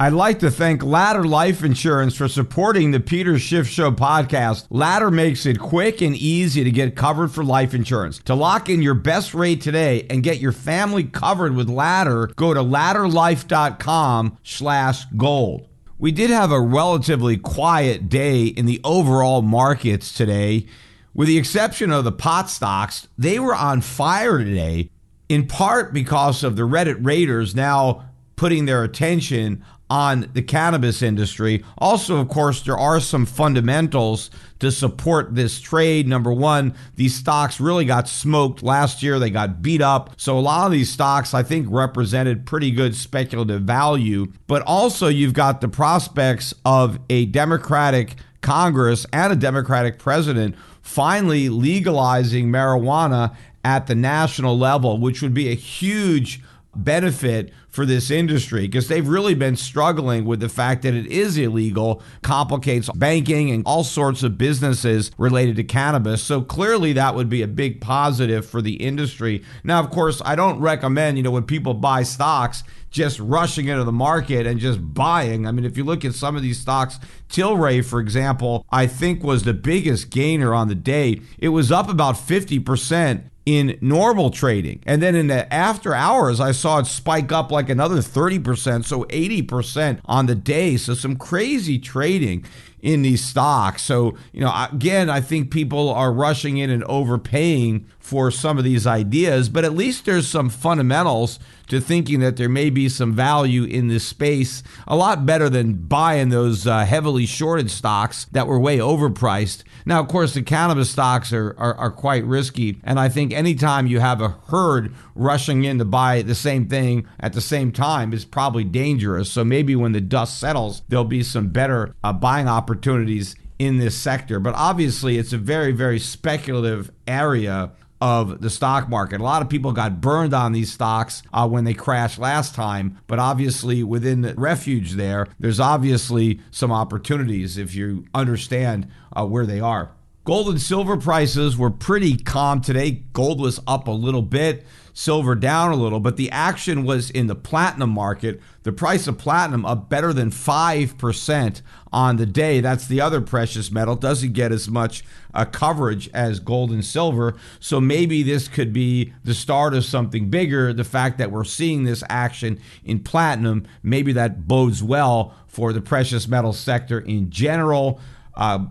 I'd like to thank Ladder Life Insurance for supporting the Peter Schiff Show podcast. Ladder makes it quick and easy to get covered for life insurance. To lock in your best rate today and get your family covered with Ladder, go to ladderlife.com slash gold. We did have a relatively quiet day in the overall markets today. With the exception of the pot stocks, they were on fire today, in part because of the Reddit raiders now putting their attention on the cannabis industry. Also, of course, there are some fundamentals to support this trade. Number one, these stocks really got smoked last year, they got beat up. So, a lot of these stocks, I think, represented pretty good speculative value. But also, you've got the prospects of a Democratic Congress and a Democratic president finally legalizing marijuana at the national level, which would be a huge benefit for this industry because they've really been struggling with the fact that it is illegal, complicates banking and all sorts of businesses related to cannabis. So clearly that would be a big positive for the industry. Now, of course, I don't recommend, you know, when people buy stocks, just rushing into the market and just buying. I mean, if you look at some of these stocks, Tilray, for example, I think was the biggest gainer on the day. It was up about 50% in normal trading. And then in the after hours, I saw it spike up like another 30%, so 80% on the day. So some crazy trading in these stocks. So, you know, again, I think people are rushing in and overpaying for some of these ideas, but at least there's some fundamentals to thinking that there may be some value in this space. A lot better than buying those uh, heavily shorted stocks that were way overpriced. Now, of course, the cannabis stocks are, are, are quite risky. And I think anytime you have a herd rushing in to buy the same thing at the same time is probably dangerous. So maybe when the dust settles, there'll be some better uh, buying opportunities in this sector. But obviously, it's a very, very speculative area of the stock market. A lot of people got burned on these stocks uh, when they crashed last time, but obviously within the refuge there, there's obviously some opportunities if you understand uh, where they are. Gold and silver prices were pretty calm today. Gold was up a little bit silver down a little, but the action was in the platinum market. The price of platinum up better than 5% on the day. That's the other precious metal. Doesn't get as much uh, coverage as gold and silver. So maybe this could be the start of something bigger. The fact that we're seeing this action in platinum, maybe that bodes well for the precious metal sector in general. Uh,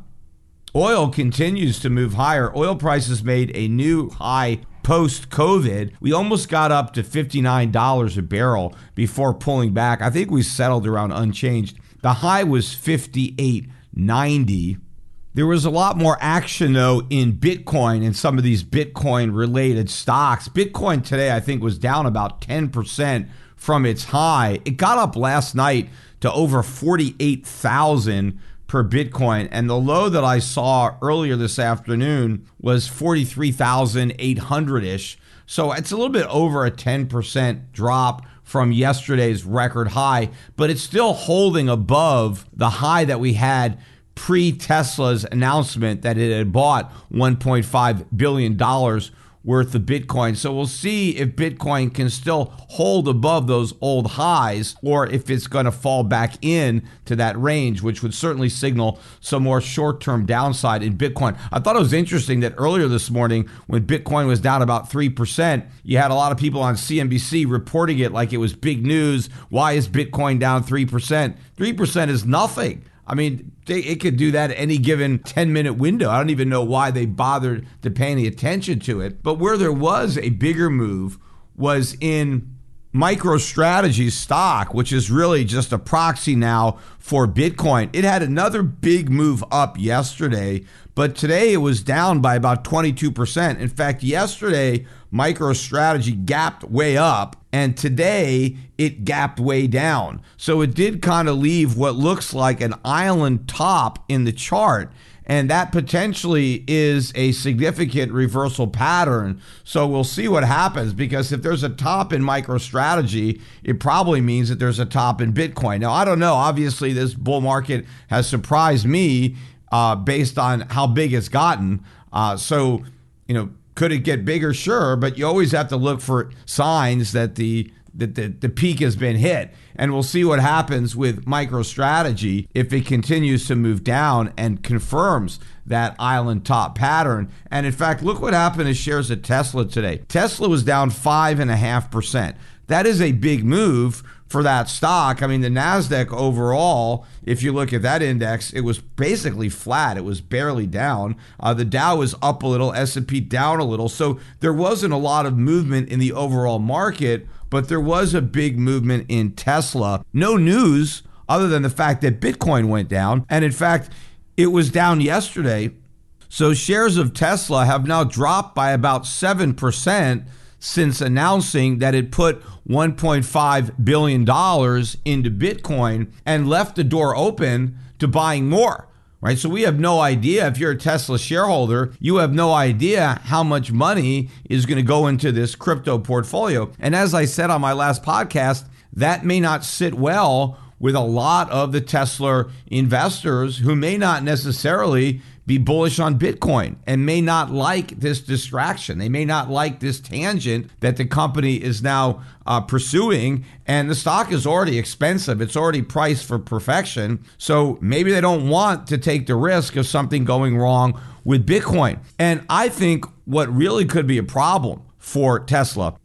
Oil continues to move higher. Oil prices made a new high post COVID. We almost got up to $59 a barrel before pulling back. I think we settled around unchanged. The high was 58.90. There was a lot more action though in Bitcoin and some of these Bitcoin related stocks. Bitcoin today I think was down about 10% from its high. It got up last night to over 48,000 per Bitcoin. And the low that I saw earlier this afternoon was 43,800 ish. So it's a little bit over a 10% drop from yesterday's record high, but it's still holding above the high that we had pre Tesla's announcement that it had bought $1.5 billion worth of Bitcoin. So we'll see if Bitcoin can still hold above those old highs or if it's going to fall back in to that range, which would certainly signal some more short term downside in Bitcoin. I thought it was interesting that earlier this morning, when Bitcoin was down about 3%, you had a lot of people on CNBC reporting it like it was big news. Why is Bitcoin down 3%? 3% is nothing. I mean, they, it could do that any given 10 minute window. I don't even know why they bothered to pay any attention to it. But where there was a bigger move was in MicroStrategy stock, which is really just a proxy now for Bitcoin. It had another big move up yesterday, but today it was down by about 22%. In fact, yesterday, MicroStrategy gapped way up, and today it gapped way down. So it did kind of leave what looks like an island top in the chart. And that potentially is a significant reversal pattern. So we'll see what happens because if there's a top in MicroStrategy, it probably means that there's a top in Bitcoin. Now, I don't know. Obviously, this bull market has surprised me uh, based on how big it's gotten. Uh, so, you know, could it get bigger? Sure, but you always have to look for signs that the that the, the peak has been hit. And we'll see what happens with MicroStrategy if it continues to move down and confirms that island top pattern. And in fact, look what happened to shares of Tesla today. Tesla was down five and a half percent. That is a big move for that stock. I mean, the Nasdaq overall, if you look at that index, it was basically flat. It was barely down. Uh, the Dow was up a little, S&P down a little. So there wasn't a lot of movement in the overall market, but there was a big movement in Tesla. No news other than the fact that Bitcoin went down, and in fact, it was down yesterday. So shares of Tesla have now dropped by about 7% since announcing that it put $1.5 billion into Bitcoin and left the door open to buying more. Right. So we have no idea if you're a Tesla shareholder, you have no idea how much money is going to go into this crypto portfolio. And as I said on my last podcast, that may not sit well with a lot of the Tesla investors who may not necessarily be bullish on Bitcoin and may not like this distraction. They may not like this tangent that the company is now uh, pursuing. And the stock is already expensive, it's already priced for perfection. So maybe they don't want to take the risk of something going wrong with Bitcoin. And I think what really could be a problem for Tesla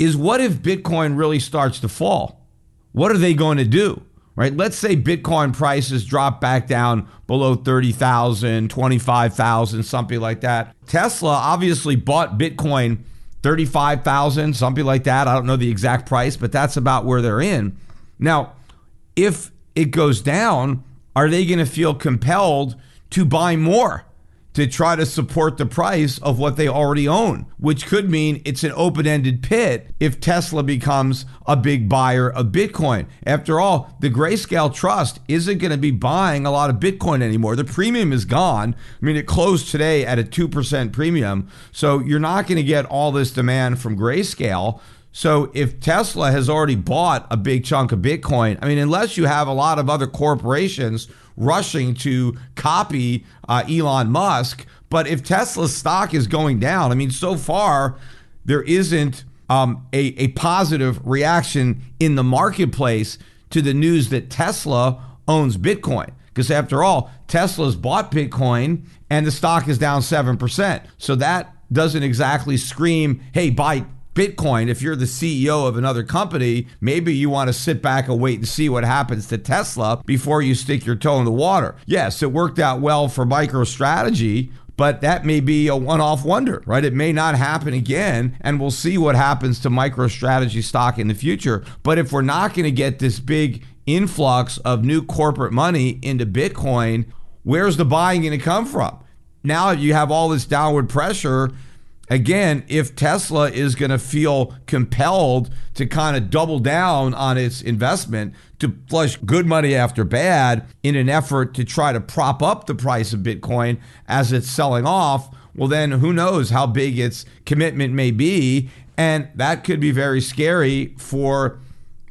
is what if Bitcoin really starts to fall? What are they going to do? Right? Let's say Bitcoin prices drop back down below 30,000, 25,000, something like that. Tesla obviously bought Bitcoin 35,000, something like that. I don't know the exact price, but that's about where they're in. Now, if it goes down, are they going to feel compelled to buy more? To try to support the price of what they already own, which could mean it's an open ended pit if Tesla becomes a big buyer of Bitcoin. After all, the Grayscale Trust isn't going to be buying a lot of Bitcoin anymore. The premium is gone. I mean, it closed today at a 2% premium. So you're not going to get all this demand from Grayscale. So if Tesla has already bought a big chunk of Bitcoin, I mean, unless you have a lot of other corporations rushing to copy uh, Elon Musk. But if Tesla's stock is going down, I mean, so far there isn't um, a, a positive reaction in the marketplace to the news that Tesla owns Bitcoin. Because after all, Tesla's bought Bitcoin and the stock is down 7%. So that doesn't exactly scream, hey, buy Bitcoin, if you're the CEO of another company, maybe you want to sit back and wait and see what happens to Tesla before you stick your toe in the water. Yes, it worked out well for MicroStrategy, but that may be a one off wonder, right? It may not happen again, and we'll see what happens to MicroStrategy stock in the future. But if we're not going to get this big influx of new corporate money into Bitcoin, where's the buying going to come from? Now you have all this downward pressure again, if Tesla is going to feel compelled to kind of double down on its investment to flush good money after bad in an effort to try to prop up the price of Bitcoin as it's selling off, well, then who knows how big its commitment may be. And that could be very scary for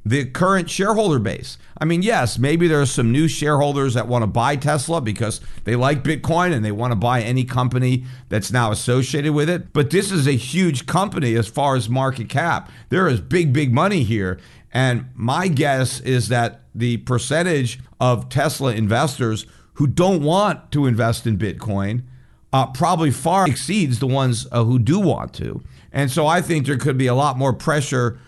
the current shareholder base. I mean, yes, maybe there are some new shareholders that want to buy Tesla because they like Bitcoin and they want to buy any company that's now associated with it. But this is a huge company as far as market cap. There is big, big money here. And my guess is that the percentage of Tesla investors who don't want to invest in Bitcoin uh, probably far exceeds the ones uh, who do want to. And so I think there could be a lot more pressure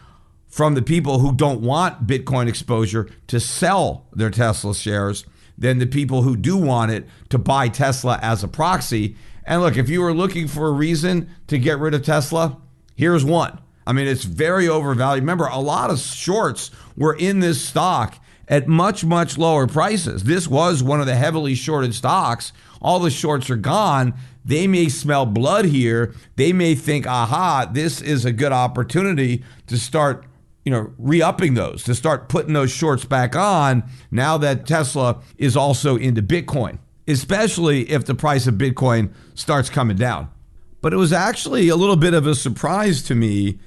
from the people who don't want Bitcoin exposure to sell their Tesla shares than the people who do want it to buy Tesla as a proxy. And look, if you were looking for a reason to get rid of Tesla, here's one. I mean, it's very overvalued. Remember, a lot of shorts were in this stock at much, much lower prices. This was one of the heavily shorted stocks. All the shorts are gone. They may smell blood here. They may think, aha, this is a good opportunity to start you know, re-upping those to start putting those shorts back on now that Tesla is also into Bitcoin, especially if the price of Bitcoin starts coming down. But it was actually a little bit of a surprise to me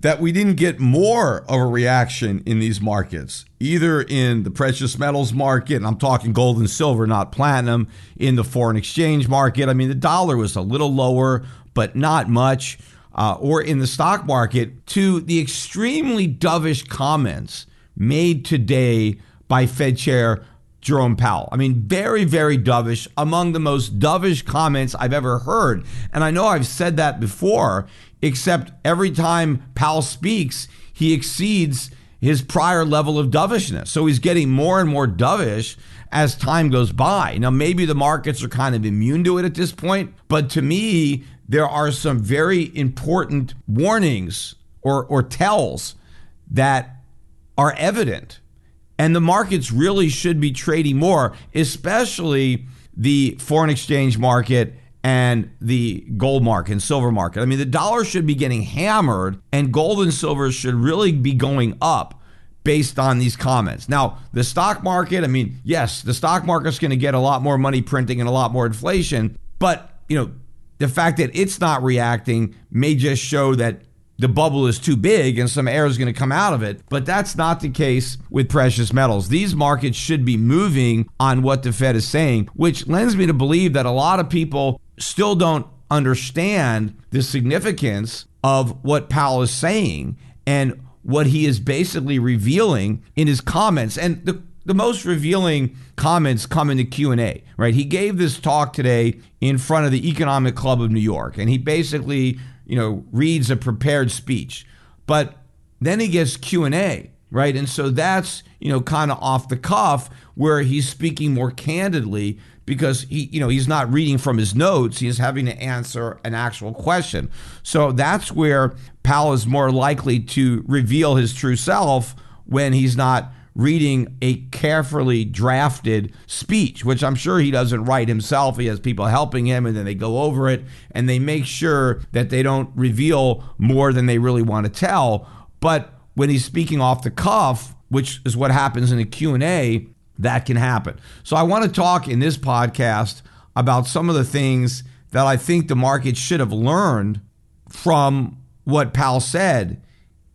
that we didn't get more of a reaction in these markets, either in the precious metals market, and I'm talking gold and silver, not platinum, in the foreign exchange market. I mean, the dollar was a little lower, but not much uh, or in the stock market to the extremely dovish comments made today by Fed Chair Jerome Powell. I mean, very, very dovish, among the most dovish comments I've ever heard. And I know I've said that before, except every time Powell speaks, he exceeds his prior level of dovishness. So he's getting more and more dovish as time goes by. Now, maybe the markets are kind of immune to it at this point, but to me, there are some very important warnings or, or tells that are evident. And the markets really should be trading more, especially the foreign exchange market and the gold market and silver market. I mean, the dollar should be getting hammered, and gold and silver should really be going up based on these comments. Now, the stock market, I mean, yes, the stock market's going to get a lot more money printing and a lot more inflation, but, you know, the fact that it's not reacting may just show that the bubble is too big and some air is going to come out of it. But that's not the case with precious metals. These markets should be moving on what the Fed is saying, which lends me to believe that a lot of people still don't understand the significance of what Powell is saying and what he is basically revealing in his comments. And the the most revealing comments come in the q&a right? He gave this talk today in front of the economic club of new york and he basically you know reads a prepared speech. But then he gets q&a right? And so that's you know kind of off the cuff where he's speaking more candidly because he you know he's not reading from his notes. He's having to answer an actual question. So that's where powell is more likely to reveal his true self when he's not reading a carefully drafted speech, which I'm sure he doesn't write himself. He has people helping him, and then they go over it and they make sure that they don't reveal more than they really want to tell. But when he's speaking off the cuff, which is what happens in a Q&A, that can happen. So I want to talk in this podcast about some of the things that I think the market should have learned from what Powell said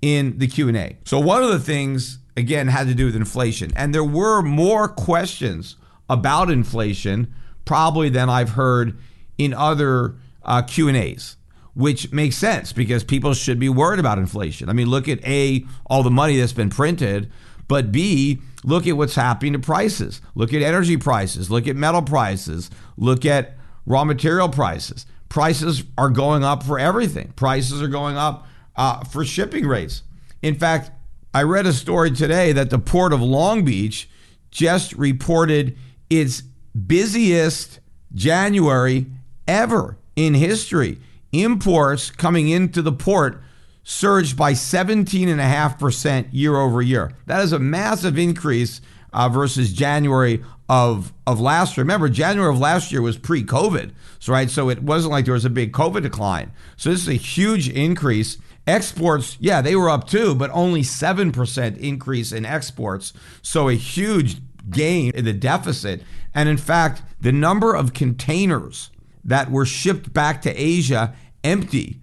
in the Q&A. So one of the things again had to do with inflation. And there were more questions about inflation probably than I've heard in other uh, Q&As, which makes sense because people should be worried about inflation. I mean, look at A, all the money that's been printed, but B, look at what's happening to prices. Look at energy prices, look at metal prices, look at raw material prices. Prices are going up for everything. Prices are going up uh, for shipping rates. In fact, I read a story today that the port of Long Beach just reported its busiest January ever in history. Imports coming into the port surged by 17.5% year over year. That is a massive increase uh, versus January of of last year. Remember, January of last year was pre-COVID, so right, so it wasn't like there was a big COVID decline. So this is a huge increase. Exports, yeah, they were up too, but only seven percent increase in exports. So a huge gain in the deficit. And in fact, the number of containers that were shipped back to Asia empty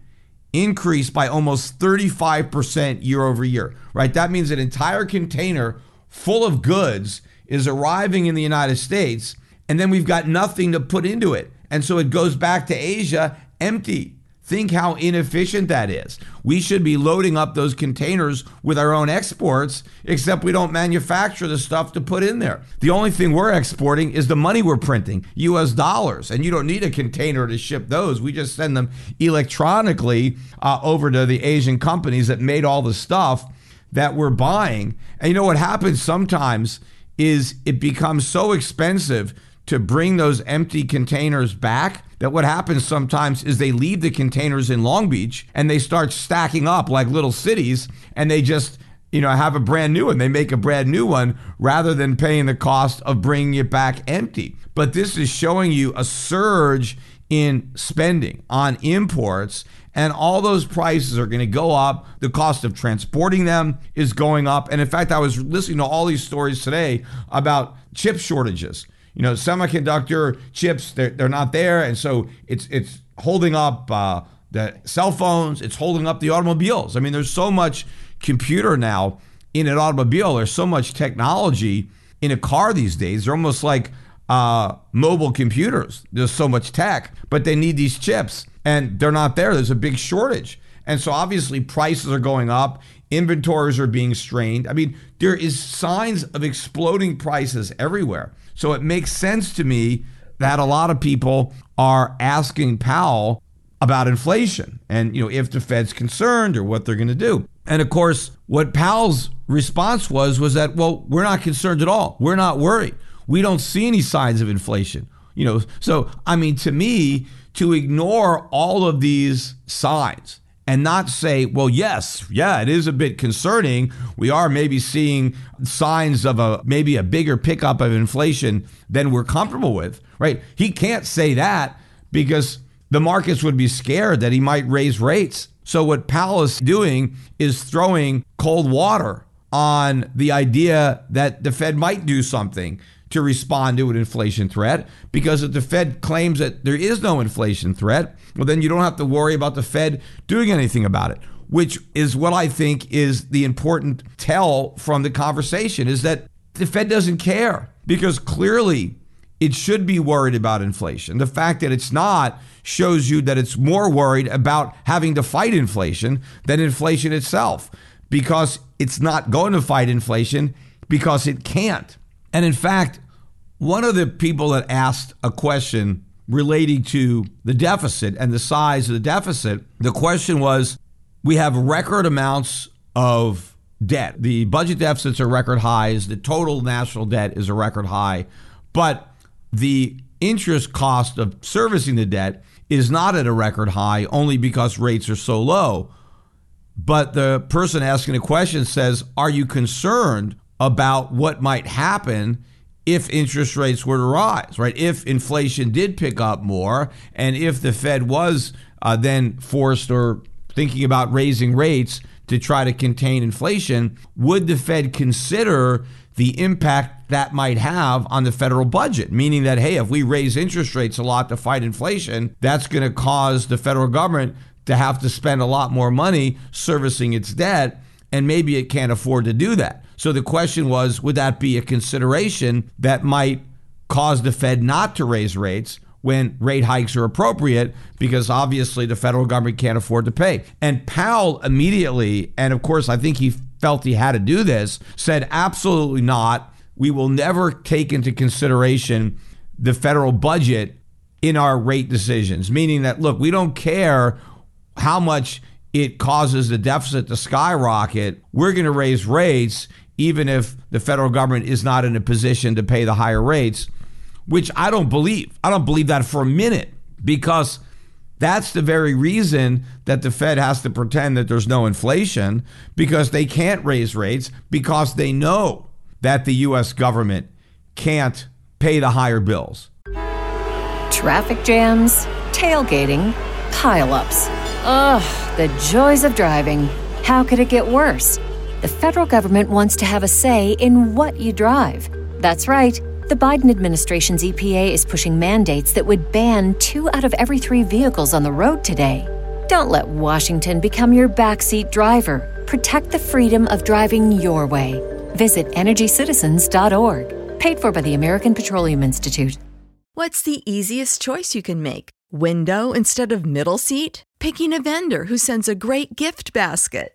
increased by almost 35% year over year, right? That means an entire container full of goods is arriving in the United States, and then we've got nothing to put into it. And so it goes back to Asia empty. Think how inefficient that is. We should be loading up those containers with our own exports, except we don't manufacture the stuff to put in there. The only thing we're exporting is the money we're printing, US dollars. And you don't need a container to ship those. We just send them electronically uh, over to the Asian companies that made all the stuff that we're buying. And you know what happens sometimes is it becomes so expensive to bring those empty containers back that what happens sometimes is they leave the containers in Long Beach and they start stacking up like little cities and they just you know have a brand new one they make a brand new one rather than paying the cost of bringing it back empty but this is showing you a surge in spending on imports and all those prices are going to go up. The cost of transporting them is going up. And in fact, I was listening to all these stories today about chip shortages you know, semiconductor chips, they're, they're not there. And so it's, it's holding up uh, the cell phones, it's holding up the automobiles. I mean, there's so much computer now in an automobile, there's so much technology in a car these days. They're almost like uh, mobile computers. There's so much tech, but they need these chips and they're not there. There's a big shortage. And so obviously prices are going up, inventories are being strained. I mean, there is signs of exploding prices everywhere. So it makes sense to me that a lot of people are asking Powell about inflation and you know if the Fed's concerned or what they're going to do. And of course, what Powell's response was was that well, we're not concerned at all. We're not worried. We don't see any signs of inflation. You know, so I mean to me to ignore all of these signs and not say, well, yes, yeah, it is a bit concerning. We are maybe seeing signs of a maybe a bigger pickup of inflation than we're comfortable with, right? He can't say that because the markets would be scared that he might raise rates. So what Powell is doing is throwing cold water on the idea that the Fed might do something to respond to an inflation threat because if the Fed claims that there is no inflation threat, well, then you don't have to worry about the Fed doing anything about it, which is what I think is the important tell from the conversation is that the Fed doesn't care because clearly it should be worried about inflation. The fact that it's not shows you that it's more worried about having to fight inflation than inflation itself because it's not going to fight inflation because it can't. And in fact, one of the people that asked a question relating to the deficit and the size of the deficit, the question was we have record amounts of debt. The budget deficits are record highs, the total national debt is a record high, but the interest cost of servicing the debt is not at a record high only because rates are so low. But the person asking the question says, Are you concerned about what might happen if interest rates were to rise, right? If inflation did pick up more, and if the Fed was uh, then forced or thinking about raising rates to try to contain inflation, would the Fed consider the impact that might have on the federal budget? Meaning that, hey, if we raise interest rates a lot to fight inflation, that's going to cause the federal government to have to spend a lot more money servicing its debt, and maybe it can't afford to do that. So the question was would that be a consideration that might cause the Fed not to raise rates? when rate hikes are appropriate because obviously the federal government can't afford to pay. And Powell immediately, and of course, I think he felt he had to do this, said absolutely not. We will never take into consideration the federal budget in our rate decisions, meaning that, look, we don't care how much it causes the deficit to skyrocket. We're going to raise rates even if the federal government is not in a position to pay the higher rates, which I don't believe. I don't believe that for a minute because that's the very reason that the Fed has to pretend that there's no inflation because they can't raise rates because they know that the US government can't pay the higher bills. Traffic jams, tailgating, pileups. Ugh, the joys of driving. How could it get worse? The federal government wants to have a say in what you drive. That's right. The Biden administration's EPA is pushing mandates that would ban two out of every three vehicles on the road today. Don't let Washington become your backseat driver. Protect the freedom of driving your way. Visit EnergyCitizens.org. Paid for by the American Petroleum Institute. What's the easiest choice you can make? Window instead of middle seat? Picking a vendor who sends a great gift basket?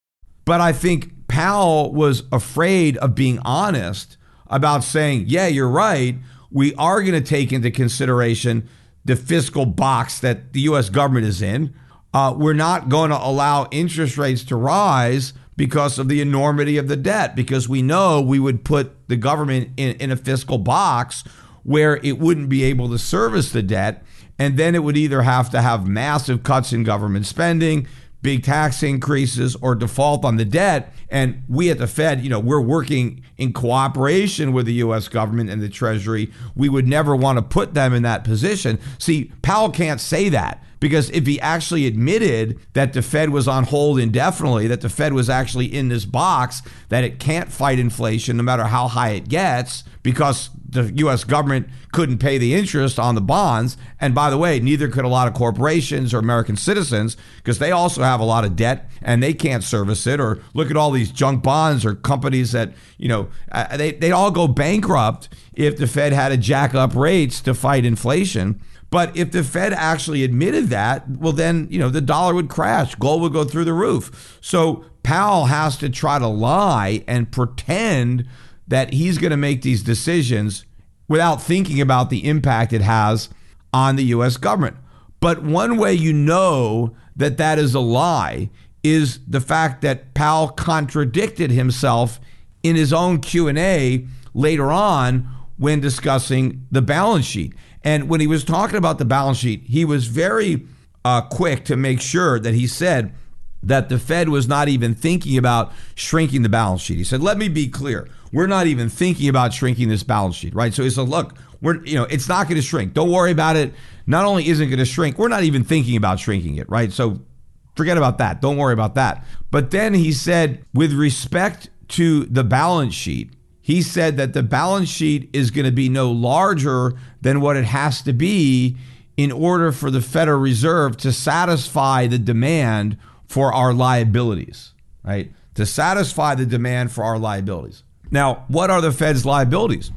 But I think Powell was afraid of being honest about saying, yeah, you're right. We are going to take into consideration the fiscal box that the U.S. government is in. Uh, we're not going to allow interest rates to rise because of the enormity of the debt, because we know we would put the government in, in a fiscal box where it wouldn't be able to service the debt. And then it would either have to have massive cuts in government spending, big tax increases or default on the debt. And we at the Fed, you know, we're working in cooperation with the US government and the Treasury. We would never want to put them in that position. See, Powell can't say that because if he actually admitted that the Fed was on hold indefinitely, that the Fed was actually in this box, that it can't fight inflation no matter how high it gets because the US government couldn't pay the interest on the bonds. And by the way, neither could a lot of corporations or American citizens because they also have a lot of debt and they can't service it. Or look at all these junk bonds or companies that, you know, uh, they, they all go bankrupt if the Fed had to jack up rates to fight inflation. But if the Fed actually admitted that, well, then, you know, the dollar would crash, gold would go through the roof. So Powell has to try to lie and pretend that he's going to make these decisions without thinking about the impact it has on the US government. But one way you know that that is a lie is the fact that Powell contradicted himself in his own Q&A later on when discussing the balance sheet. And when he was talking about the balance sheet, he was very uh, quick to make sure that he said that the Fed was not even thinking about shrinking the balance sheet. He said, "Let me be clear. We're not even thinking about shrinking this balance sheet, right?" So he said, "Look, we're you know, it's not going to shrink. Don't worry about it. Not only isn't going to shrink, we're not even thinking about shrinking it, right? So forget about that. Don't worry about that." But then he said, with respect to the balance sheet, he said that the balance sheet is going to be no larger than what it has to be in order for the Federal Reserve to satisfy the demand for our liabilities, right? To satisfy the demand for our liabilities. Now, what are the Fed's liabilities?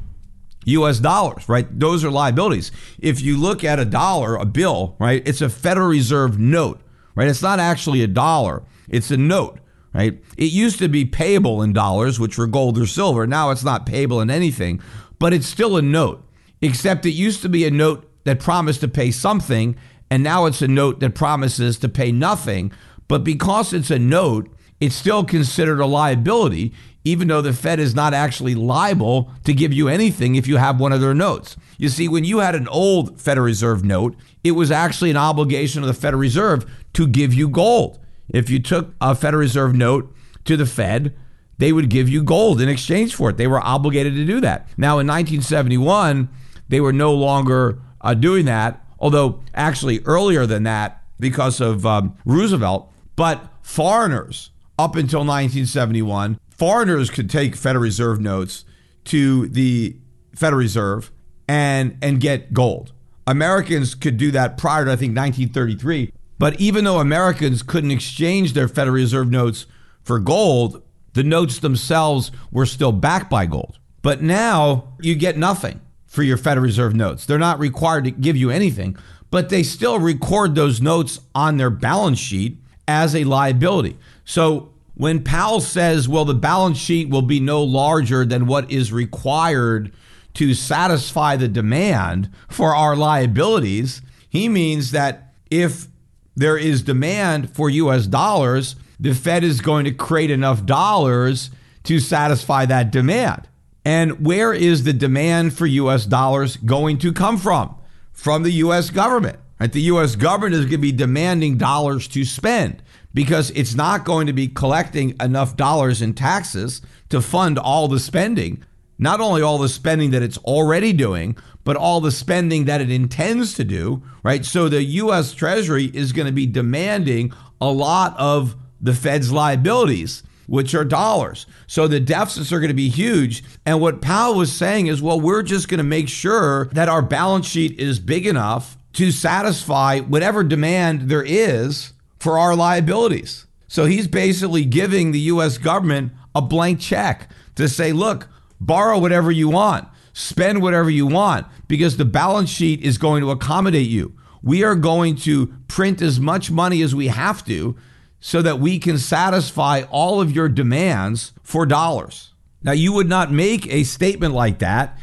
US dollars, right? Those are liabilities. If you look at a dollar, a bill, right, it's a Federal Reserve note, right? It's not actually a dollar, it's a note, right? It used to be payable in dollars, which were gold or silver. Now it's not payable in anything, but it's still a note, except it used to be a note that promised to pay something, and now it's a note that promises to pay nothing. But because it's a note, it's still considered a liability, even though the Fed is not actually liable to give you anything if you have one of their notes. You see, when you had an old Federal Reserve note, it was actually an obligation of the Federal Reserve to give you gold. If you took a Federal Reserve note to the Fed, they would give you gold in exchange for it. They were obligated to do that. Now, in 1971, they were no longer uh, doing that, although actually earlier than that because of um, Roosevelt. But foreigners, up until 1971, foreigners could take Federal Reserve notes to the Federal Reserve and and get gold. Americans could do that prior to I think 1933. But even though Americans couldn't exchange their Federal Reserve notes for gold, the notes themselves were still backed by gold. But now you get nothing for your Federal Reserve notes. They're not required to give you anything, but they still record those notes on their balance sheet as a liability. So when Powell says, well, the balance sheet will be no larger than what is required to satisfy the demand for our liabilities, he means that if there is demand for US dollars, the Fed is going to create enough dollars to satisfy that demand. And where is the demand for US dollars going to come from? From the US government. Right? The US government is going to be demanding dollars to spend because it's not going to be collecting enough dollars in taxes to fund all the spending. Not only all the spending that it's already doing, but all the spending that it intends to do, right? So the US Treasury is going to be demanding a lot of the Fed's liabilities, which are dollars. So the deficits are going to be huge. And what Powell was saying is, well, we're just going to make sure that our balance sheet is big enough to satisfy whatever demand there is for our liabilities. So he's basically giving the US government a blank check to say, look, borrow whatever you want, spend whatever you want, because the balance sheet is going to accommodate you. We are going to print as much money as we have to so that we can satisfy all of your demands for dollars. Now, you would not make a statement like that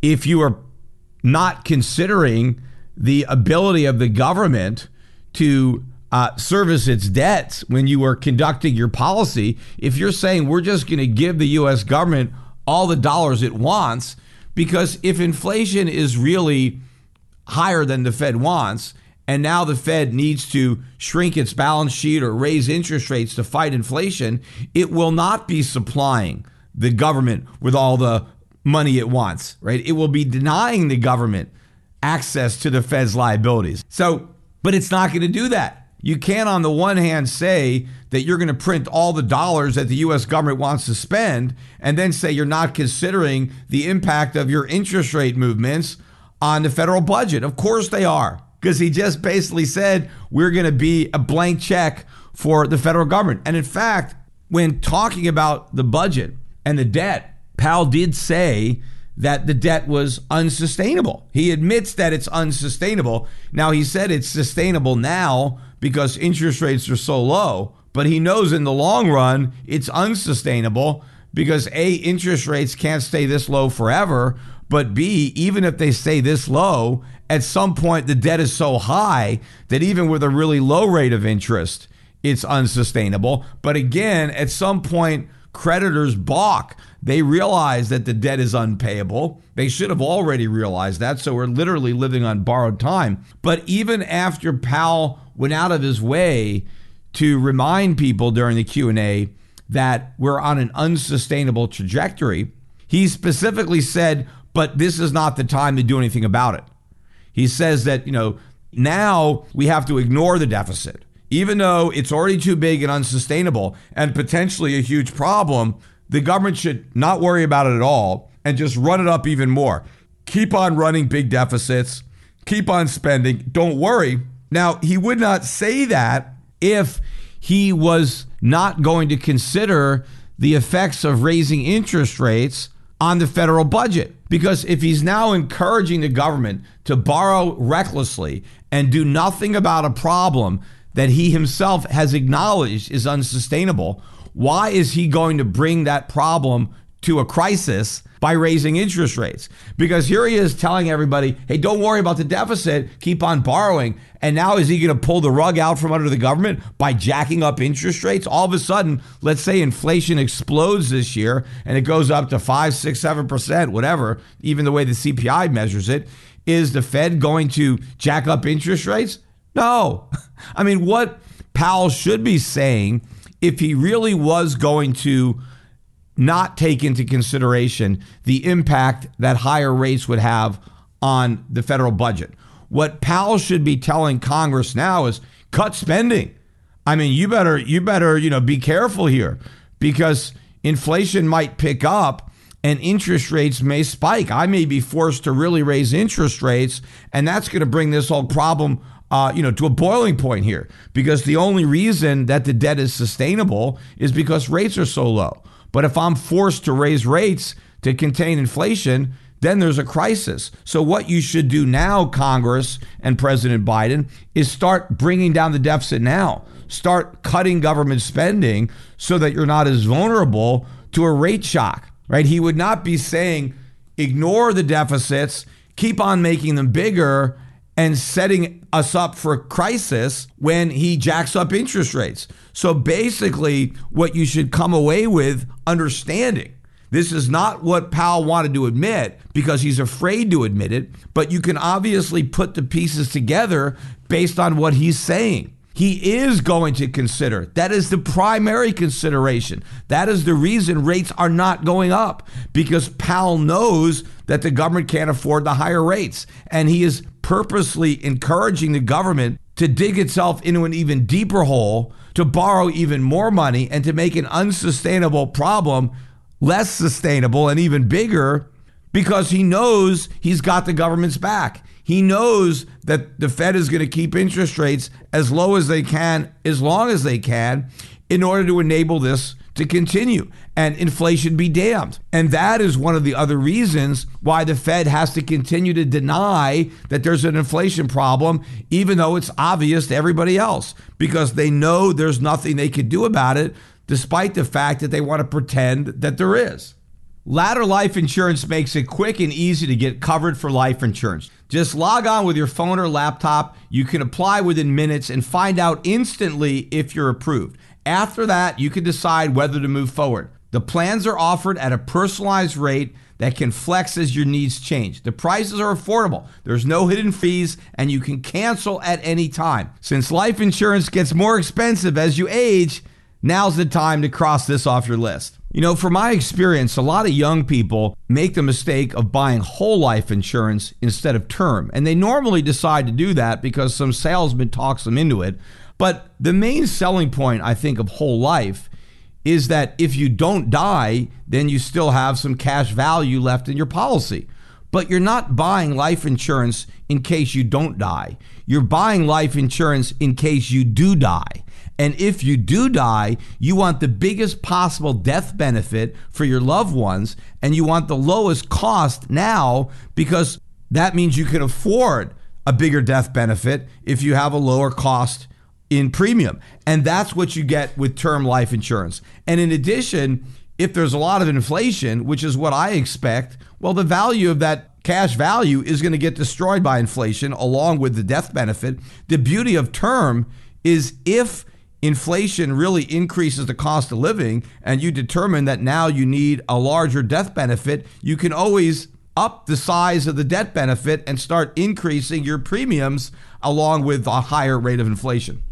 if you are not considering the ability of the government to uh, service its debts when you are conducting your policy. If you're saying we're just going to give the U.S. government all the dollars it wants, because if inflation is really higher than the Fed wants, and now the Fed needs to shrink its balance sheet or raise interest rates to fight inflation, it will not be supplying the government with all the money it wants, right? It will be denying the government access to the Fed's liabilities. So, but it's not going to do that. You can't, on the one hand, say that you're going to print all the dollars that the U.S. government wants to spend and then say you're not considering the impact of your interest rate movements on the federal budget. Of course they are because he just basically said we're going to be a blank check for the federal government. And in fact, when talking about the budget and the debt, Powell did say that the debt was unsustainable. He admits that it's unsustainable. Now, he said it's sustainable now because interest rates are so low, but he knows in the long run it's unsustainable because A, interest rates can't stay this low forever, but B, even if they stay this low, at some point the debt is so high that even with a really low rate of interest, it's unsustainable. But again, at some point, creditors balk. They realize that the debt is unpayable. They should have already realized that. So we're literally living on borrowed time. But even after Powell went out of his way to remind people during the Q&A that we're on an unsustainable trajectory, he specifically said, but this is not the time to do anything about it. He says that, you know, now we have to ignore the deficit. Even though it's already too big and unsustainable and potentially a huge problem, the government should not worry about it at all and just run it up even more. Keep on running big deficits, keep on spending. Don't worry. Now, he would not say that if he was not going to consider the effects of raising interest rates on the federal budget. Because if he's now encouraging the government to borrow recklessly and do nothing about a problem that he himself has acknowledged is unsustainable, why is he going to bring that problem to a crisis by raising interest rates? Because here he is telling everybody, hey, don't worry about the deficit, keep on borrowing. And now is he going to pull the rug out from under the government by jacking up interest rates? All of a sudden, let's say inflation explodes this year and it goes up to five, six, seven percent, whatever, even the way the CPI measures it. Is the Fed going to jack up interest rates? No. I mean, what Powell should be saying if he really was going to not take into consideration the impact that higher rates would have on the federal budget. What Powell should be telling Congress now is cut spending. I mean, you better you better, you know, be careful here because inflation might pick up and interest rates may spike. I may be forced to really raise interest rates, and that's going to bring this whole problem, uh, you know, to a boiling point here. Because the only reason that the debt is sustainable is because rates are so low. But if I'm forced to raise rates to contain inflation, then there's a crisis. So, what you should do now, Congress and President Biden, is start bringing down the deficit now. Start cutting government spending so that you're not as vulnerable to a rate shock, right? He would not be saying, ignore the deficits, keep on making them bigger, and setting us up for crisis when he jacks up interest rates. So basically, what you should come away with understanding this is not what Powell wanted to admit because he's afraid to admit it, but you can obviously put the pieces together based on what he's saying. He is going to consider. That is the primary consideration. That is the reason rates are not going up because Powell knows that the government can't afford the higher rates. And he is purposely encouraging the government to dig itself into an even deeper hole, to borrow even more money, and to make an unsustainable problem less sustainable and even bigger because he knows he's got the government's back. He knows that the Fed is going to keep interest rates as low as they can, as long as they can, in order to enable this to continue and inflation be damned. And that is one of the other reasons why the Fed has to continue to deny that there's an inflation problem, even though it's obvious to everybody else, because they know there's nothing they can do about it despite the fact that they want to pretend that there is. Ladder Life Insurance makes it quick and easy to get covered for life insurance. Just log on with your phone or laptop. You can apply within minutes and find out instantly if you're approved. After that, you can decide whether to move forward. The plans are offered at a personalized rate that can flex as your needs change. The prices are affordable, there's no hidden fees, and you can cancel at any time. Since life insurance gets more expensive as you age, now's the time to cross this off your list. You know, from my experience, a lot of young people make the mistake of buying whole life insurance instead of term. And they normally decide to do that because some salesman talks them into it. But the main selling point, I think, of whole life is that if you don't die, then you still have some cash value left in your policy. But you're not buying life insurance in case you don't die. You're buying life insurance in case you do die. And if you do die, you want the biggest possible death benefit for your loved ones, and you want the lowest cost now because that means you can afford a bigger death benefit if you have a lower cost in premium. And that's what you get with term life insurance. And in addition, if there's a lot of inflation, which is what I expect, well, the value of that cash value is going to get destroyed by inflation along with the death benefit. The beauty of term is if inflation really increases the cost of living and you determine that now you need a larger death benefit, you can always up the size of the debt benefit and start increasing your premiums along with a higher rate of inflation.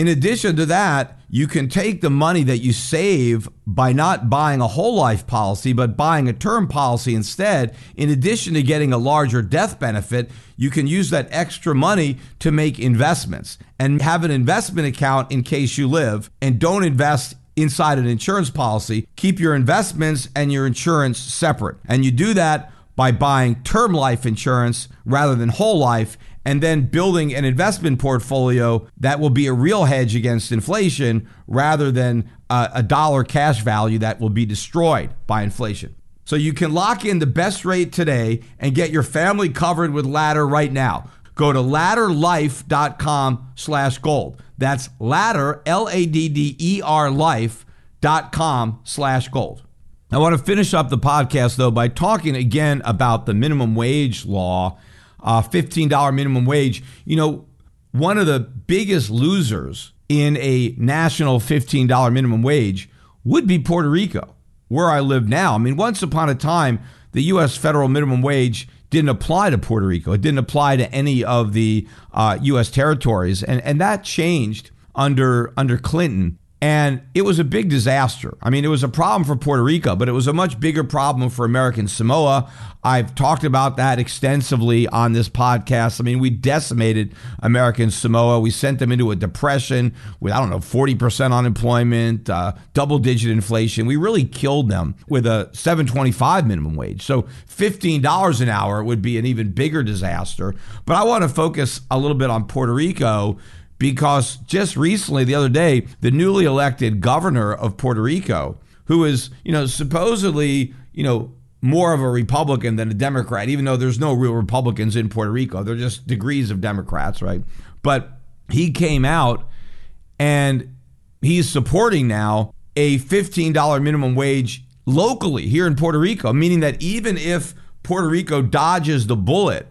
In addition to that, you can take the money that you save by not buying a whole life policy, but buying a term policy instead. In addition to getting a larger death benefit, you can use that extra money to make investments and have an investment account in case you live and don't invest inside an insurance policy. Keep your investments and your insurance separate. And you do that by buying term life insurance rather than whole life and then building an investment portfolio that will be a real hedge against inflation rather than a, a dollar cash value that will be destroyed by inflation. So you can lock in the best rate today and get your family covered with Ladder right now. Go to ladderlife.com slash gold. That's ladder, L-A-D-D-E-R life.com slash gold. I want to finish up the podcast, though, by talking again about the minimum wage law uh, $15 minimum wage. You know, one of the biggest losers in a national $15 minimum wage would be Puerto Rico, where I live now. I mean, once upon a time, the U.S. federal minimum wage didn't apply to Puerto Rico. It didn't apply to any of the uh, U.S. territories. And, and that changed under under Clinton. And it was a big disaster. I mean, it was a problem for Puerto Rico, but it was a much bigger problem for American Samoa. I've talked about that extensively on this podcast. I mean, we decimated American Samoa. We sent them into a depression with, I don't know, 40% unemployment, uh, double digit inflation. We really killed them with a 725 minimum wage. So $15 an hour would be an even bigger disaster. But I want to focus a little bit on Puerto Rico because just recently, the other day, the newly elected governor of Puerto Rico, who is, you know, supposedly, you know, more of a Republican than a Democrat, even though there's no real Republicans in Puerto Rico. They're just degrees of Democrats, right? But he came out and he's supporting now a $15 minimum wage locally here in Puerto Rico, meaning that even if Puerto Rico dodges the bullet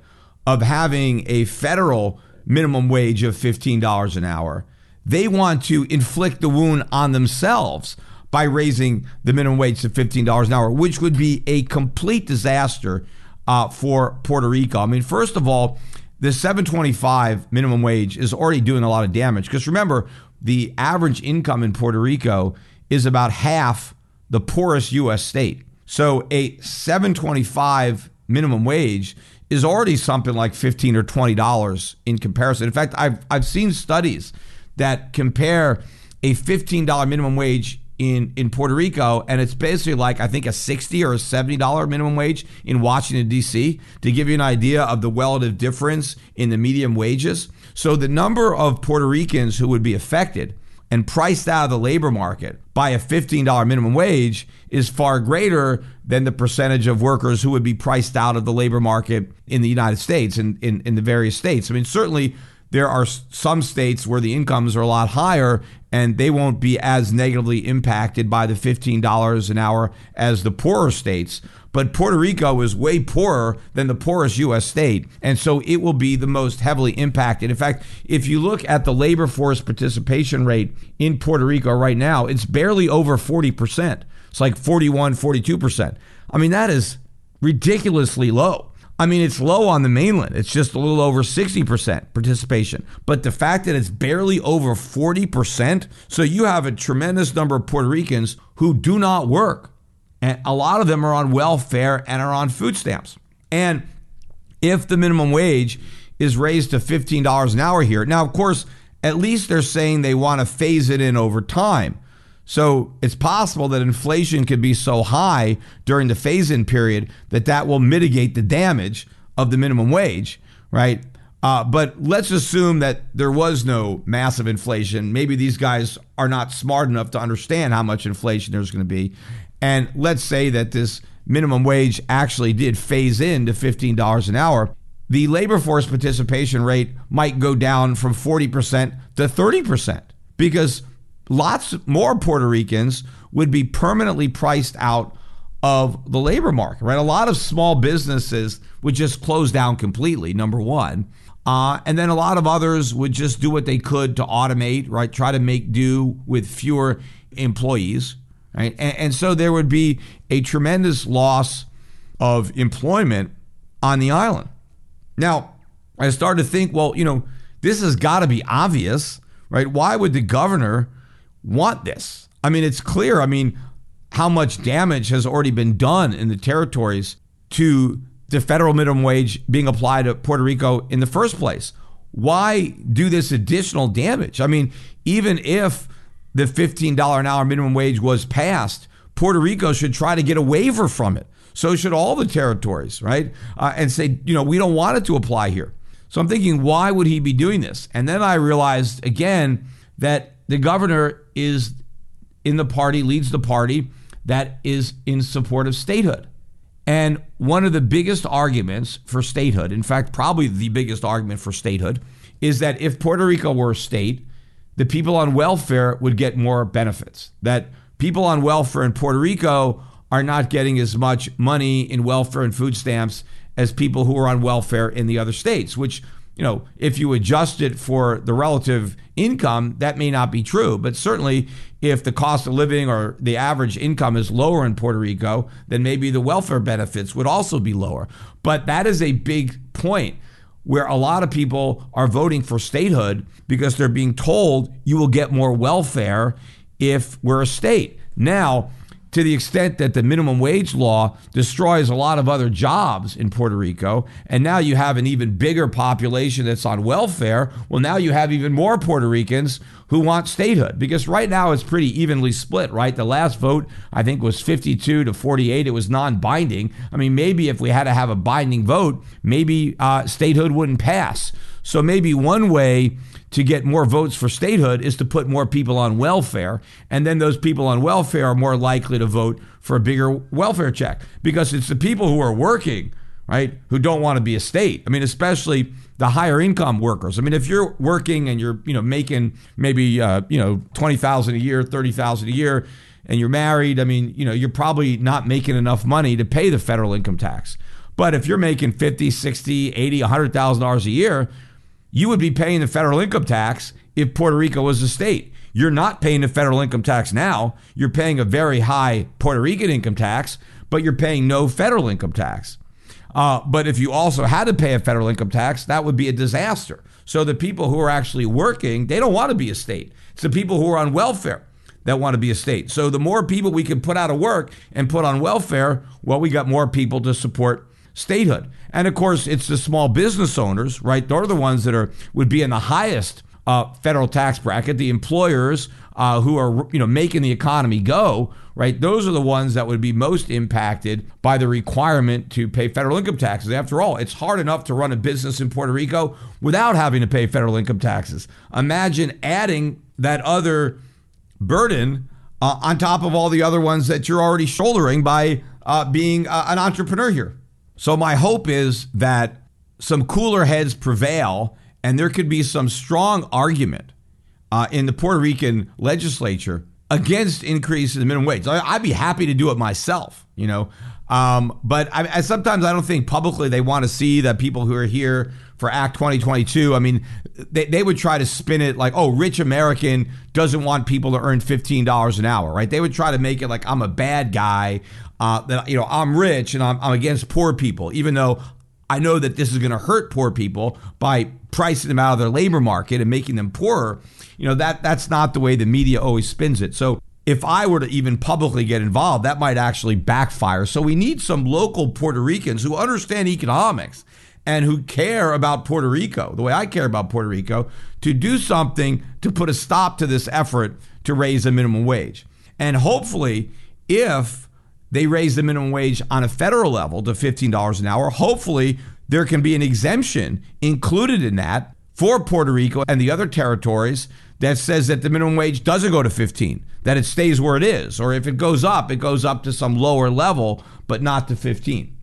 of having a federal minimum wage of $15 an hour. They want to inflict the wound on themselves by raising the minimum wage to $15 an hour, which would be a complete disaster uh, for Puerto Rico. I mean, first of all, the 725 minimum wage is already doing a lot of damage because remember, the average income in Puerto Rico is about half the poorest U.S. state. So a 725 minimum wage is already something like 15 or 20 dollars in comparison. In fact, I've I've seen studies that compare a $15 minimum wage in in Puerto Rico and it's basically like I think a 60 or a 70 dollar minimum wage in Washington DC to give you an idea of the relative difference in the medium wages. So the number of Puerto Ricans who would be affected and priced out of the labor market by a $15 minimum wage is far greater than the percentage of workers who would be priced out of the labor market in the United States and in, in the various states. I mean, certainly there are some states where the incomes are a lot higher and they won't be as negatively impacted by the $15 an hour as the poorer states. But Puerto Rico is way poorer than the poorest U.S. state. And so it will be the most heavily impacted. In fact, if you look at the labor force participation rate in Puerto Rico right now, it's barely over 40%. It's like 41, 42%. I mean, that is ridiculously low. I mean, it's low on the mainland. It's just a little over 60% participation. But the fact that it's barely over 40%, so you have a tremendous number of Puerto Ricans who do not work. And a lot of them are on welfare and are on food stamps. And if the minimum wage is raised to $15 an hour here, now, of course, at least they're saying they want to phase it in over time. So it's possible that inflation could be so high during the phase in period that that will mitigate the damage of the minimum wage, right? Uh, but let's assume that there was no massive inflation. Maybe these guys are not smart enough to understand how much inflation there's going to be. And let's say that this minimum wage actually did phase in to $15 an hour. The labor force participation rate might go down from 40% to 30% because lots more Puerto Ricans would be permanently priced out of the labor market, right? A lot of small businesses would just close down completely, number one. Uh, and then a lot of others would just do what they could to automate, right? Try to make do with fewer employees, right? And, and so there would be a tremendous loss of employment on the island. Now, I started to think, well, you know, this has got to be obvious, right? Why would the governor want this? I mean, it's clear. I mean, how much damage has already been done in the territories to the federal minimum wage being applied to Puerto Rico in the first place? Why do this additional damage? I mean, even if the $15 an hour minimum wage was passed, Puerto Rico should try to get a waiver from it. So should all the territories, right? Uh, and say, you know, we don't want it to apply here. So I'm thinking, why would he be doing this? And then I realized again that the governor is in the party, leads the party that is in support of statehood. And one of the biggest arguments for statehood, in fact, probably the biggest argument for statehood, is that if Puerto Rico were a state, the people on welfare would get more benefits. That people on welfare in Puerto Rico are not getting as much money in welfare and food stamps as people who are on welfare in the other states, which, you know, if you adjust it for the relative income, that may not be true. But certainly, if the cost of living or the average income is lower in Puerto Rico, then maybe the welfare benefits would also be lower. But that is a big point. where a lot of people are voting for statehood because they're being told you will get more welfare if we're a state. Now, to the extent that the minimum wage law destroys a lot of other jobs in Puerto Rico, and now you have an even bigger population that's on welfare, well, now you have even more Puerto Ricans who want statehood because right now it's pretty evenly split, right? The last vote, I think, was 52 to 48. It was non binding. I mean, maybe if we had to have a binding vote, maybe uh, statehood wouldn't pass. So maybe one way to get more votes for statehood is to put more people on welfare. And then those people on welfare are more likely to vote for a bigger welfare check because it's the people who are working, right, who don't want to be a state. I mean, especially the higher income workers. I mean, if you're working and you're, you know, making maybe, uh, you know, 20,000 a year, 30,000 a year, and you're married, I mean, you know, you're probably not making enough money to pay the federal income tax. But if you're making 50, 60, 80, $100,000 a year, you would be paying the federal income tax if Puerto Rico was a state. You're not paying the federal income tax now. You're paying a very high Puerto Rican income tax, but you're paying no federal income tax. Uh, but if you also had to pay a federal income tax, that would be a disaster. So the people who are actually working, they don't want to be a state. It's the people who are on welfare that want to be a state. So the more people we can put out of work and put on welfare, well, we got more people to support statehood. And of course, it's the small business owners, right? They're the ones that are would be in the highest uh, federal tax bracket. The employers uh, who are you know making the economy go, right? Those are the ones that would be most impacted by the requirement to pay federal income taxes. After all, it's hard enough to run a business in Puerto Rico without having to pay federal income taxes. Imagine adding that other burden uh, on top of all the other ones that you're already shouldering by uh, being uh, an entrepreneur here. So my hope is that some cooler heads prevail and there could be some strong argument uh, in the Puerto Rican legislature against increase in the minimum wage. I, would be happy to do it myself, you know. Um, but I, I, sometimes I don't think publicly they want to see that people who are here for Act 2022. I mean, they, they would try to spin it like, oh, rich American doesn't want people to earn $15 an hour, right? They would try to make it like I'm a bad guy uh, that you know I'm rich and I'm, I'm against poor people, even though I know that this is going to hurt poor people by pricing them out of their labor market and making them poorer. You know that that's not the way the media always spins it. So if I were to even publicly get involved, that might actually backfire. So we need some local Puerto Ricans who understand economics and who care about Puerto Rico, the way I care about Puerto Rico, to do something to put a stop to this effort to raise the minimum wage. And hopefully, if they raise the minimum wage on a federal level to $15 an hour. Hopefully, there can be an exemption included in that for Puerto Rico and the other territories that says that the minimum wage doesn't go to 15, that it stays where it is, or if it goes up, it goes up to some lower level, but not to 15.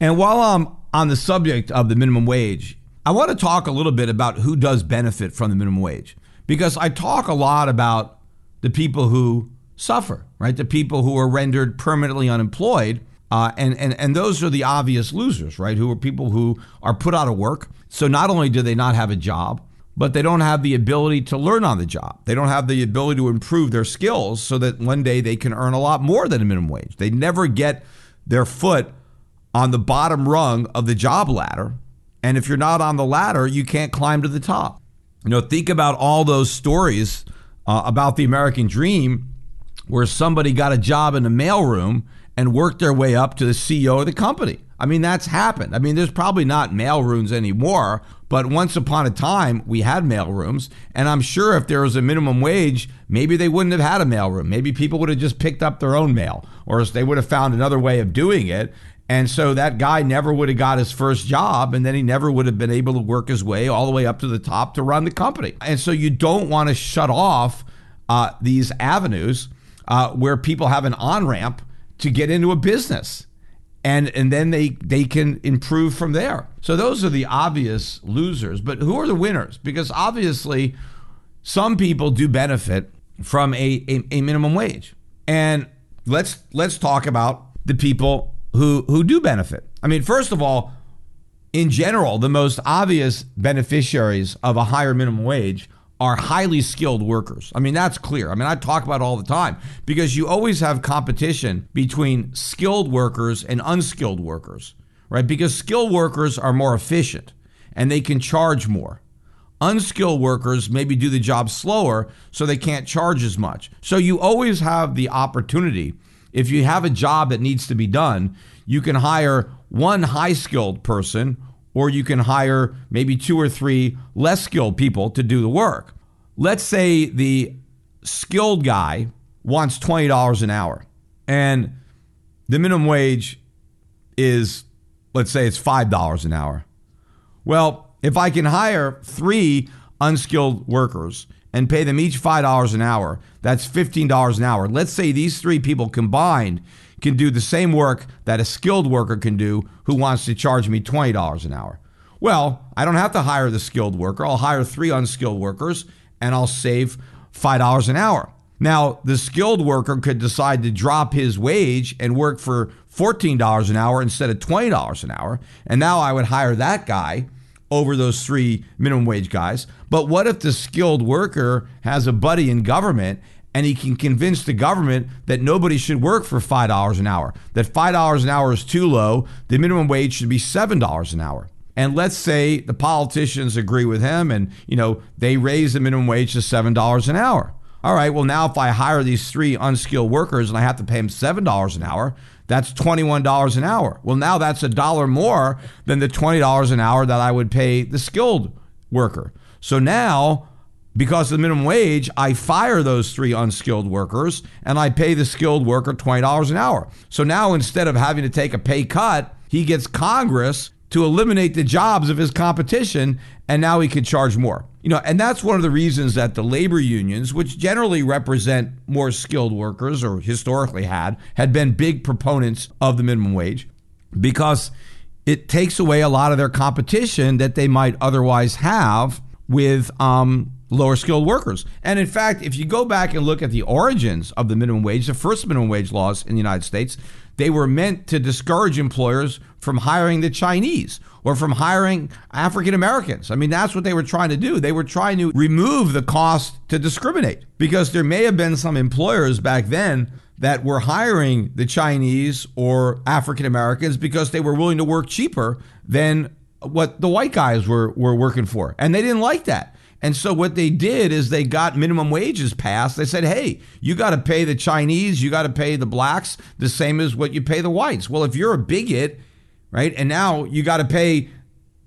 And while I'm on the subject of the minimum wage, I want to talk a little bit about who does benefit from the minimum wage because I talk a lot about the people who suffer, right? The people who are rendered permanently unemployed. Uh, and, and, and those are the obvious losers, right? Who are people who are put out of work. So not only do they not have a job, but they don't have the ability to learn on the job. They don't have the ability to improve their skills so that one day they can earn a lot more than a minimum wage. They never get their foot on the bottom rung of the job ladder. And if you're not on the ladder, you can't climb to the top. You know, think about all those stories uh, about the American dream where somebody got a job in the mailroom and worked their way up to the CEO of the company. I mean, that's happened. I mean, there's probably not mailrooms anymore, but once upon a time we had mailrooms. And I'm sure if there was a minimum wage, maybe they wouldn't have had a mailroom. Maybe people would have just picked up their own mail or they would have found another way of doing it. And so that guy never would have got his first job, and then he never would have been able to work his way all the way up to the top to run the company. And so you don't want to shut off uh, these avenues uh, where people have an on ramp to get into a business. And, and then they, they can improve from there. So those are the obvious losers. But who are the winners? Because obviously, some people do benefit from a, a, a minimum wage. And let's let's talk about the people who who do benefit. I mean, first of all, in general, the most obvious beneficiaries of a higher minimum wage are highly skilled workers. I mean, that's clear. I mean, I talk about all the time because you always have competition between skilled workers and unskilled workers, right? Because skilled workers are more efficient. and they can charge more. Unskilled workers maybe do the job slower, so they can't charge as much. So you always have the opportunity. If you have a job that needs to be done, you can hire one high skilled person, or you can hire maybe two or three less skilled people to do the work. Let's say the skilled guy wants $20 an hour, and the minimum wage is, let's say it's $5 an hour. Well, if I can hire three unskilled workers and pay them each $5 an hour, that's $15 an hour. Let's say these three people combined can do the same work that a skilled worker can do who wants to charge me $20 an hour. Well, I don't have to hire the skilled worker. I'll hire three unskilled workers and I'll save $5 an hour. Now, the skilled worker could decide to drop his wage and work for $14 an hour instead of $20 an hour. And now I would hire that guy over those three minimum wage guys. But what if the skilled worker has a buddy in government and he can convince the government that nobody should work for $5 an hour, that $5 an hour is too low, the minimum wage should be $7 an hour. And let's say the politicians agree with him and, you know, they raise the minimum wage to $7 an hour. All right, well, now if I hire these three unskilled workers and I have to pay them $7 an hour, that's $21 an hour. Well, now that's a dollar more than the $20 an hour that I would pay the skilled worker. So now, because of the minimum wage, I fire those three unskilled workers and I pay the skilled worker $20 an hour. So now instead of having to take a pay cut, he gets Congress to eliminate the jobs of his competition and now he could charge more. You know, and that's one of the reasons that the labor unions, which generally represent more skilled workers or historically had, had been big proponents of the minimum wage because it takes away a lot of their competition that they might otherwise have with um, lower skilled workers. And in fact, if you go back and look at the origins of the minimum wage, the first minimum wage laws in the United States, they were meant to discourage employers from hiring the Chinese or from hiring African Americans. I mean, that's what they were trying to do. They were trying to remove the cost to discriminate because there may have been some employers back then that were hiring the Chinese or African Americans because they were willing to work cheaper than what the white guys were, were working for. And they didn't like that. And so what they did is they got minimum wages passed. They said, "Hey, you got to pay the Chinese, you got to pay the blacks the same as what you pay the whites." Well, if you're a bigot, right? And now you got to pay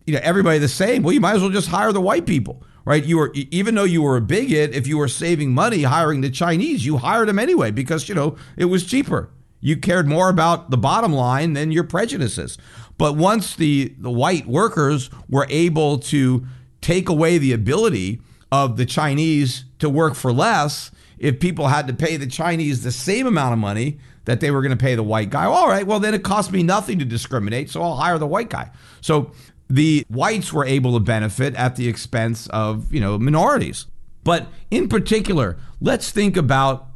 you know everybody the same. Well, you might as well just hire the white people. Right, you were even though you were a bigot, if you were saving money hiring the Chinese, you hired them anyway because you know it was cheaper. You cared more about the bottom line than your prejudices. But once the the white workers were able to take away the ability of the Chinese to work for less if people had to pay the Chinese the same amount of money that they were going to pay the white guy. All right, well, then it costs me nothing to discriminate, so I'll hire the white guy. So the whites were able to benefit at the expense of, you know, minorities. But in particular, let's think about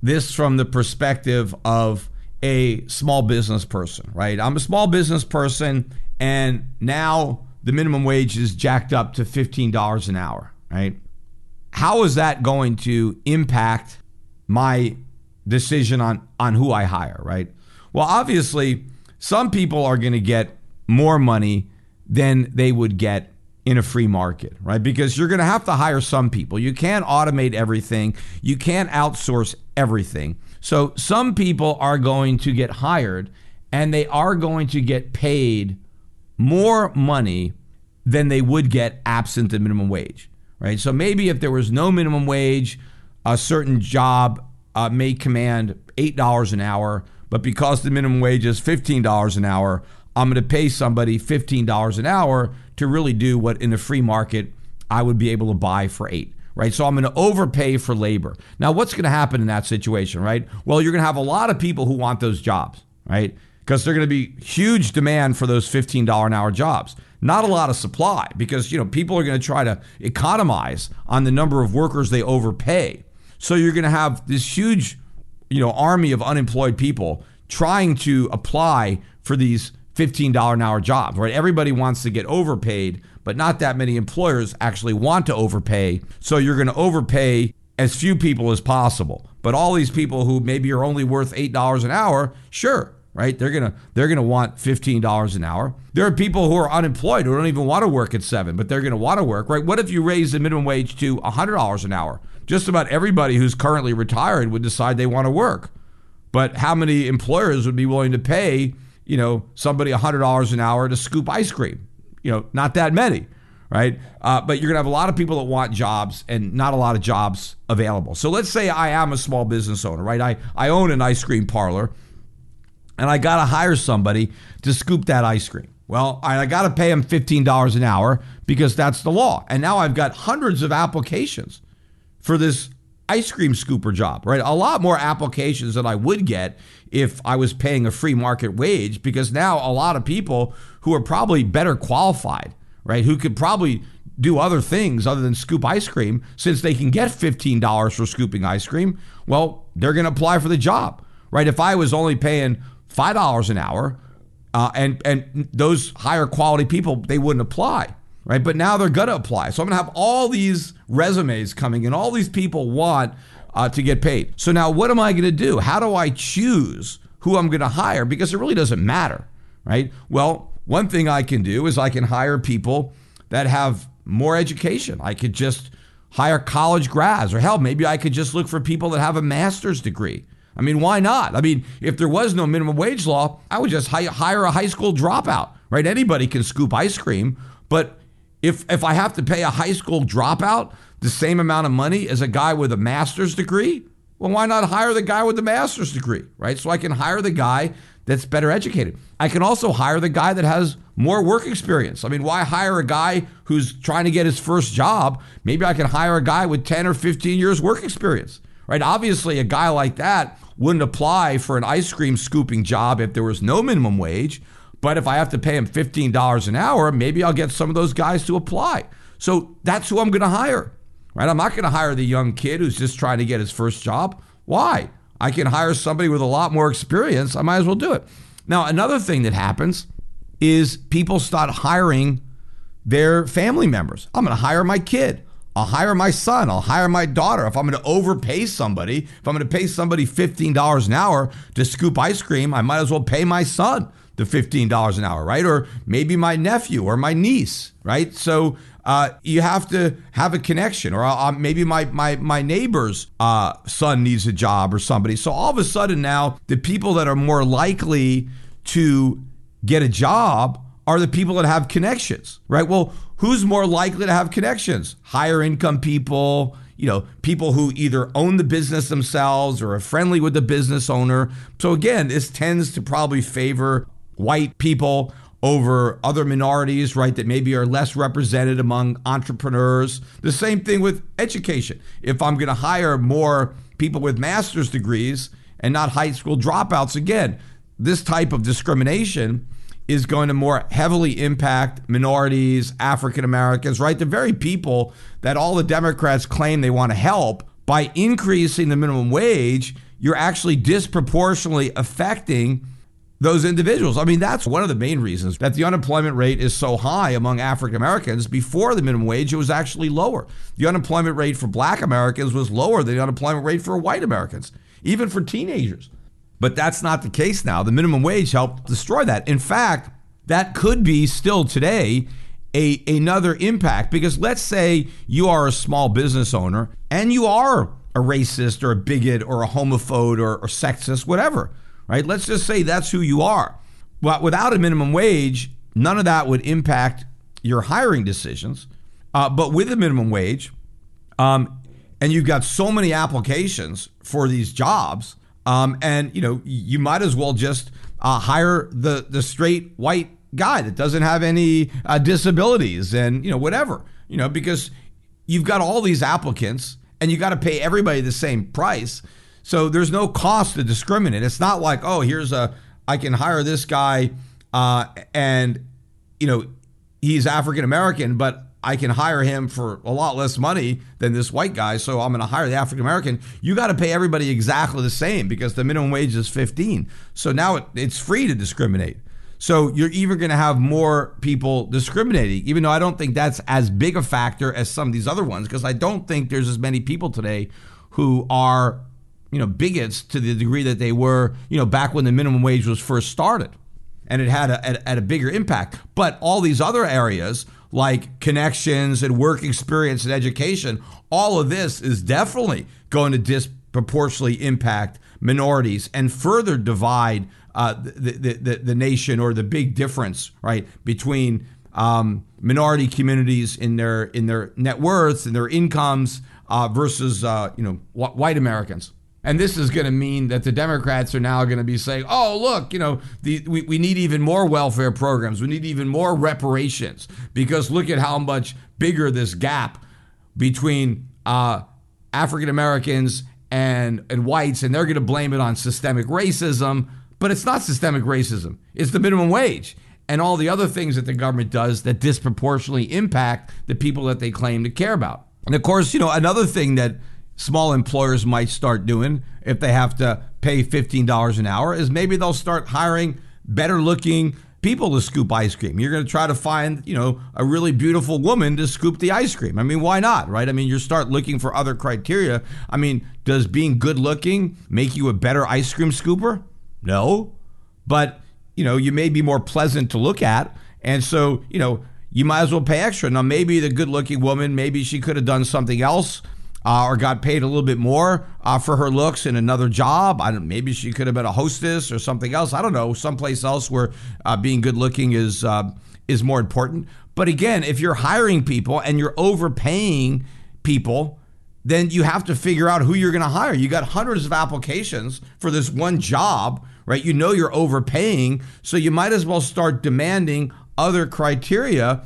this from the perspective of a small business person, right? I'm a small business person, and now the minimum wage is jacked up to $15 an hour, right? How is that going to impact my decision on, on who I hire, right? Well, obviously, some people are going to get more money than they would get in a free market, right? Because you're going to have to hire some people. You can't automate everything, you can't outsource everything. So some people are going to get hired and they are going to get paid more money than they would get absent the minimum wage, right? So maybe if there was no minimum wage, a certain job uh, may command $8 an hour, but because the minimum wage is $15 an hour, I'm going to pay somebody $15 an hour to really do what in the free market I would be able to buy for 8 right? So I'm going to overpay for labor. Now, what's going to happen in that situation, right? Well, you're going to have a lot of people who want those jobs, right? Because they're going to be huge demand for those $15 an hour jobs. Not a lot of supply because you know people are going to try to economize on the number of workers they overpay. So you're going to have this huge you know army of unemployed people trying to apply for these $15 an hour jobs, right? Everybody wants to get overpaid, but not that many employers actually want to overpay. So you're going to overpay as few people as possible. But all these people who maybe are only worth $8 an hour, sure, right? They're gonna they're gonna want fifteen dollars an hour. There are people who are unemployed who don't even want to work at seven, but they're gonna want to work, right? What if you raise the minimum wage to hundred dollars an hour? Just about everybody who's currently retired would decide they want to work. But how many employers would be willing to pay, you know, somebody hundred dollars an hour to scoop ice cream? You know, not that many, right? Uh, but you're gonna have a lot of people that want jobs and not a lot of jobs available. So let's say I am a small business owner, right? I I own an ice cream parlor and I got to hire somebody to scoop that ice cream. Well, I got to pay them $15 an hour because that's the law. And now I've got hundreds of applications for this ice cream scooper job, right? A lot more applications than I would get if I was paying a free market wage because now a lot of people who are probably better qualified, right, who could probably do other things other than scoop ice cream since they can get $15 for scooping ice cream, well, they're going to apply for the job, right? If I was only paying five dollars an hour, uh, and and those higher quality people they wouldn't apply, right? But now they're gonna apply. So I'm gonna have all these resumes coming in. All these people want uh, to get paid. So now what am I gonna do? How do I choose who I'm gonna hire? Because it really doesn't matter, right? Well, one thing I can do is I can hire people that have more education. I could just hire college grads, or hell, maybe I could just look for people that have a master's degree. I mean, why not? I mean, if there was no minimum wage law, I would just hire a high school dropout, right? Anybody can scoop ice cream, but if if I have to pay a high school dropout the same amount of money as a guy with a master's degree, well, why not hire the guy with the master's degree, right? So I can hire the guy that's better educated. I can also hire the guy that has more work experience. I mean, why hire a guy who's trying to get his first job? Maybe I can hire a guy with 10 or 15 years work experience right? Obviously, a guy like that wouldn't apply for an ice cream scooping job if there was no minimum wage. But if I have to pay him $15 an hour, maybe I'll get some of those guys to apply. So that's who I'm going to hire, right? I'm not going to hire the young kid who's just trying to get his first job. Why? I can hire somebody with a lot more experience. I might as well do it. Now, another thing that happens is people start hiring their family members. I'm going to hire my kid. I'll hire my son. I'll hire my daughter. If I'm going to overpay somebody, if I'm going to pay somebody $15 an hour to scoop ice cream, I might as well pay my son the $15 an hour, right? Or maybe my nephew or my niece, right? So uh, you have to have a connection, or uh, maybe my my my neighbor's uh, son needs a job or somebody. So all of a sudden now, the people that are more likely to get a job are the people that have connections, right? Well, who's more likely to have connections? Higher income people, you know, people who either own the business themselves or are friendly with the business owner. So again, this tends to probably favor white people over other minorities, right, that maybe are less represented among entrepreneurs. The same thing with education. If I'm going to hire more people with master's degrees and not high school dropouts, again, this type of discrimination is going to more heavily impact minorities, African Americans, right? The very people that all the Democrats claim they want to help by increasing the minimum wage, you're actually disproportionately affecting those individuals. I mean, that's one of the main reasons that the unemployment rate is so high among African Americans. Before the minimum wage, it was actually lower. The unemployment rate for black Americans was lower than the unemployment rate for white Americans, even for teenagers. But that's not the case now. The minimum wage helped destroy that. In fact, that could be still today a another impact because let's say you are a small business owner and you are a racist or a bigot or a homophobe or, or sexist, whatever, right? Let's just say that's who you are. But without a minimum wage, none of that would impact your hiring decisions. Uh, but with a minimum wage, um, and you've got so many applications for these jobs, um, and you know, you might as well just uh, hire the the straight white guy that doesn't have any uh, disabilities and you know whatever you know because you've got all these applicants and you got to pay everybody the same price. So there's no cost to discriminate. It's not like oh here's a I can hire this guy uh, and you know he's African American, but I can hire him for a lot less money than this white guy, so I'm going to hire the African American. You got to pay everybody exactly the same because the minimum wage is 15. So now it, it's free to discriminate. So you're even going to have more people discriminating, even though I don't think that's as big a factor as some of these other ones, because I don't think there's as many people today who are you know, bigots to the degree that they were, you know, back when the minimum wage was first started. And it had a, a, a bigger impact. But all these other areas, like connections and work experience and education, all of this is definitely going to disproportionately impact minorities and further divide uh, the, the, the, the, nation or the big difference, right, between um, minority communities in their in their net worths and their incomes uh, versus uh, you know wh- white Americans. And this is going to mean that the Democrats are now going to be saying, oh, look, you know, the, we, we need even more welfare programs. We need even more reparations because look at how much bigger this gap between uh, African Americans and, and whites, and they're going to blame it on systemic racism. But it's not systemic racism, it's the minimum wage and all the other things that the government does that disproportionately impact the people that they claim to care about. And of course, you know, another thing that small employers might start doing if they have to pay $15 an hour is maybe they'll start hiring better looking people to scoop ice cream. You're going to try to find, you know, a really beautiful woman to scoop the ice cream. I mean, why not, right? I mean, you start looking for other criteria. I mean, does being good looking make you a better ice cream scooper? No. But, you know, you may be more pleasant to look at. And so, you know, you might as well pay extra. Now, maybe the good looking woman, maybe she could have done something else uh, or got paid a little bit more uh, for her looks in another job. I don't, maybe she could have been a hostess or something else. I don't know, someplace else where uh, being good looking is uh, is more important. But again, if you're hiring people and you're overpaying people, then you have to figure out who you're going to hire. You got hundreds of applications for this one job, right? You know you're overpaying, so you might as well start demanding other criteria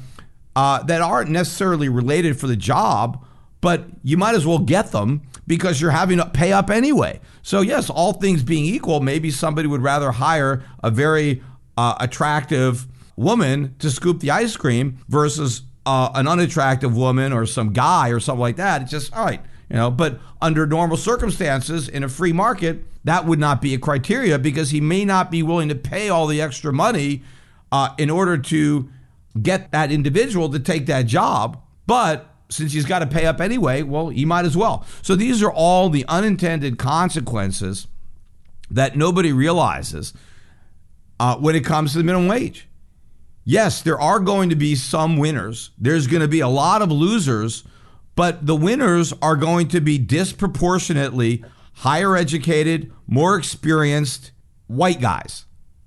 uh, that aren't necessarily related for the job but you might as well get them because you're having to pay up anyway. So, yes, all things being equal, maybe somebody would rather hire a very uh, attractive woman to scoop the ice cream versus uh, an unattractive woman or some guy or something like that. It's just, all right, you know, but under normal circumstances in a free market, that would not be a criteria because he may not be willing to pay all the extra money uh, in order to get that individual to take that job. But since he's got to pay up anyway, well, he might as well. So these are all the unintended consequences that nobody realizes uh, when it comes to the minimum wage. Yes, there are going to be some winners. There's going to be a lot of losers, but the winners are going to be disproportionately higher educated, more experienced white guys.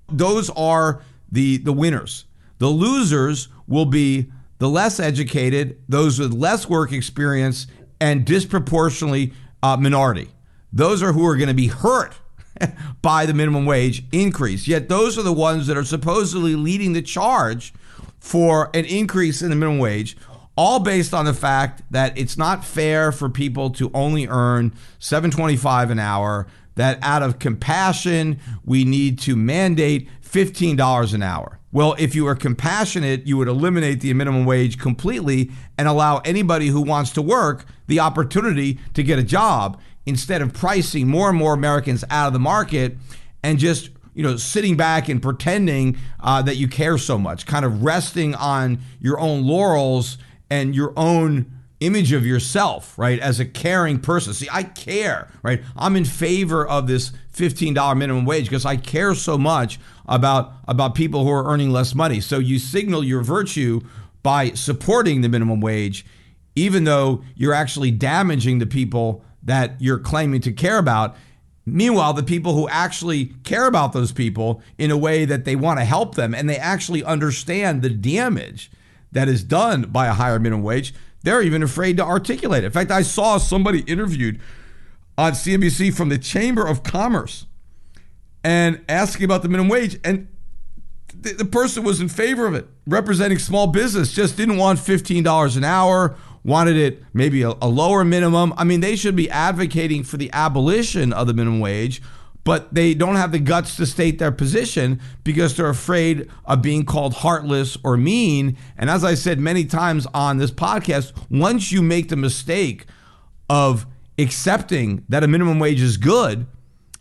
Those are the the winners. The losers will be the less educated, those with less work experience, and disproportionately uh, minority. Those are who are going to be hurt by the minimum wage increase. Yet those are the ones that are supposedly leading the charge for an increase in the minimum wage, all based on the fact that it's not fair for people to only earn 725 an hour that out of compassion we need to mandate $15 an hour. Well, if you were compassionate, you would eliminate the minimum wage completely and allow anybody who wants to work the opportunity to get a job instead of pricing more and more Americans out of the market and just you know sitting back and pretending uh, that you care so much, kind of resting on your own laurels and your own image of yourself, right, as a caring person. See, I care, right? I'm in favor of this $15 minimum wage because I care so much about about people who are earning less money. So you signal your virtue by supporting the minimum wage even though you're actually damaging the people that you're claiming to care about. Meanwhile, the people who actually care about those people in a way that they want to help them and they actually understand the damage that is done by a higher minimum wage, they're even afraid to articulate it. In fact, I saw somebody interviewed on CNBC from the Chamber of Commerce and asking about the minimum wage. And the, the person was in favor of it, representing small business, just didn't want $15 an hour, wanted it maybe a, a lower minimum. I mean, they should be advocating for the abolition of the minimum wage but they don't have the guts to state their position because they're afraid of being called heartless or mean. And as I said many times on this podcast, once you make the mistake of accepting that a minimum wage is good,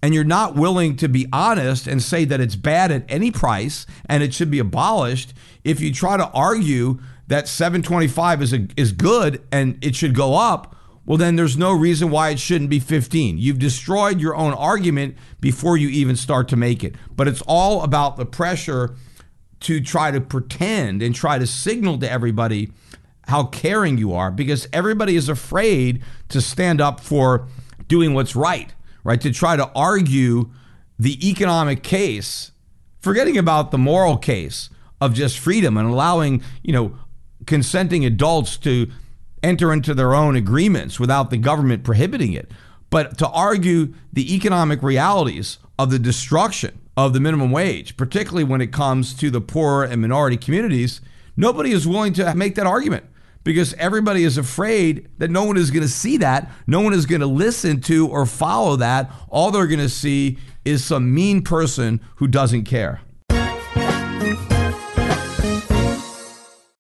and you're not willing to be honest and say that it's bad at any price and it should be abolished, if you try to argue that 725 is a, is good and it should go up, well, then there's no reason why it shouldn't be 15. You've destroyed your own argument before you even start to make it. But it's all about the pressure to try to pretend and try to signal to everybody how caring you are because everybody is afraid to stand up for doing what's right, right? To try to argue the economic case, forgetting about the moral case of just freedom and allowing, you know, consenting adults to enter into their own agreements without the government prohibiting it. But to argue the economic realities of the destruction of the minimum wage, particularly when it comes to the poor and minority communities, nobody is willing to make that argument because everybody is afraid that no one is going to see that. No one is going to listen to or follow that. All they're going to see is some mean person who doesn't care.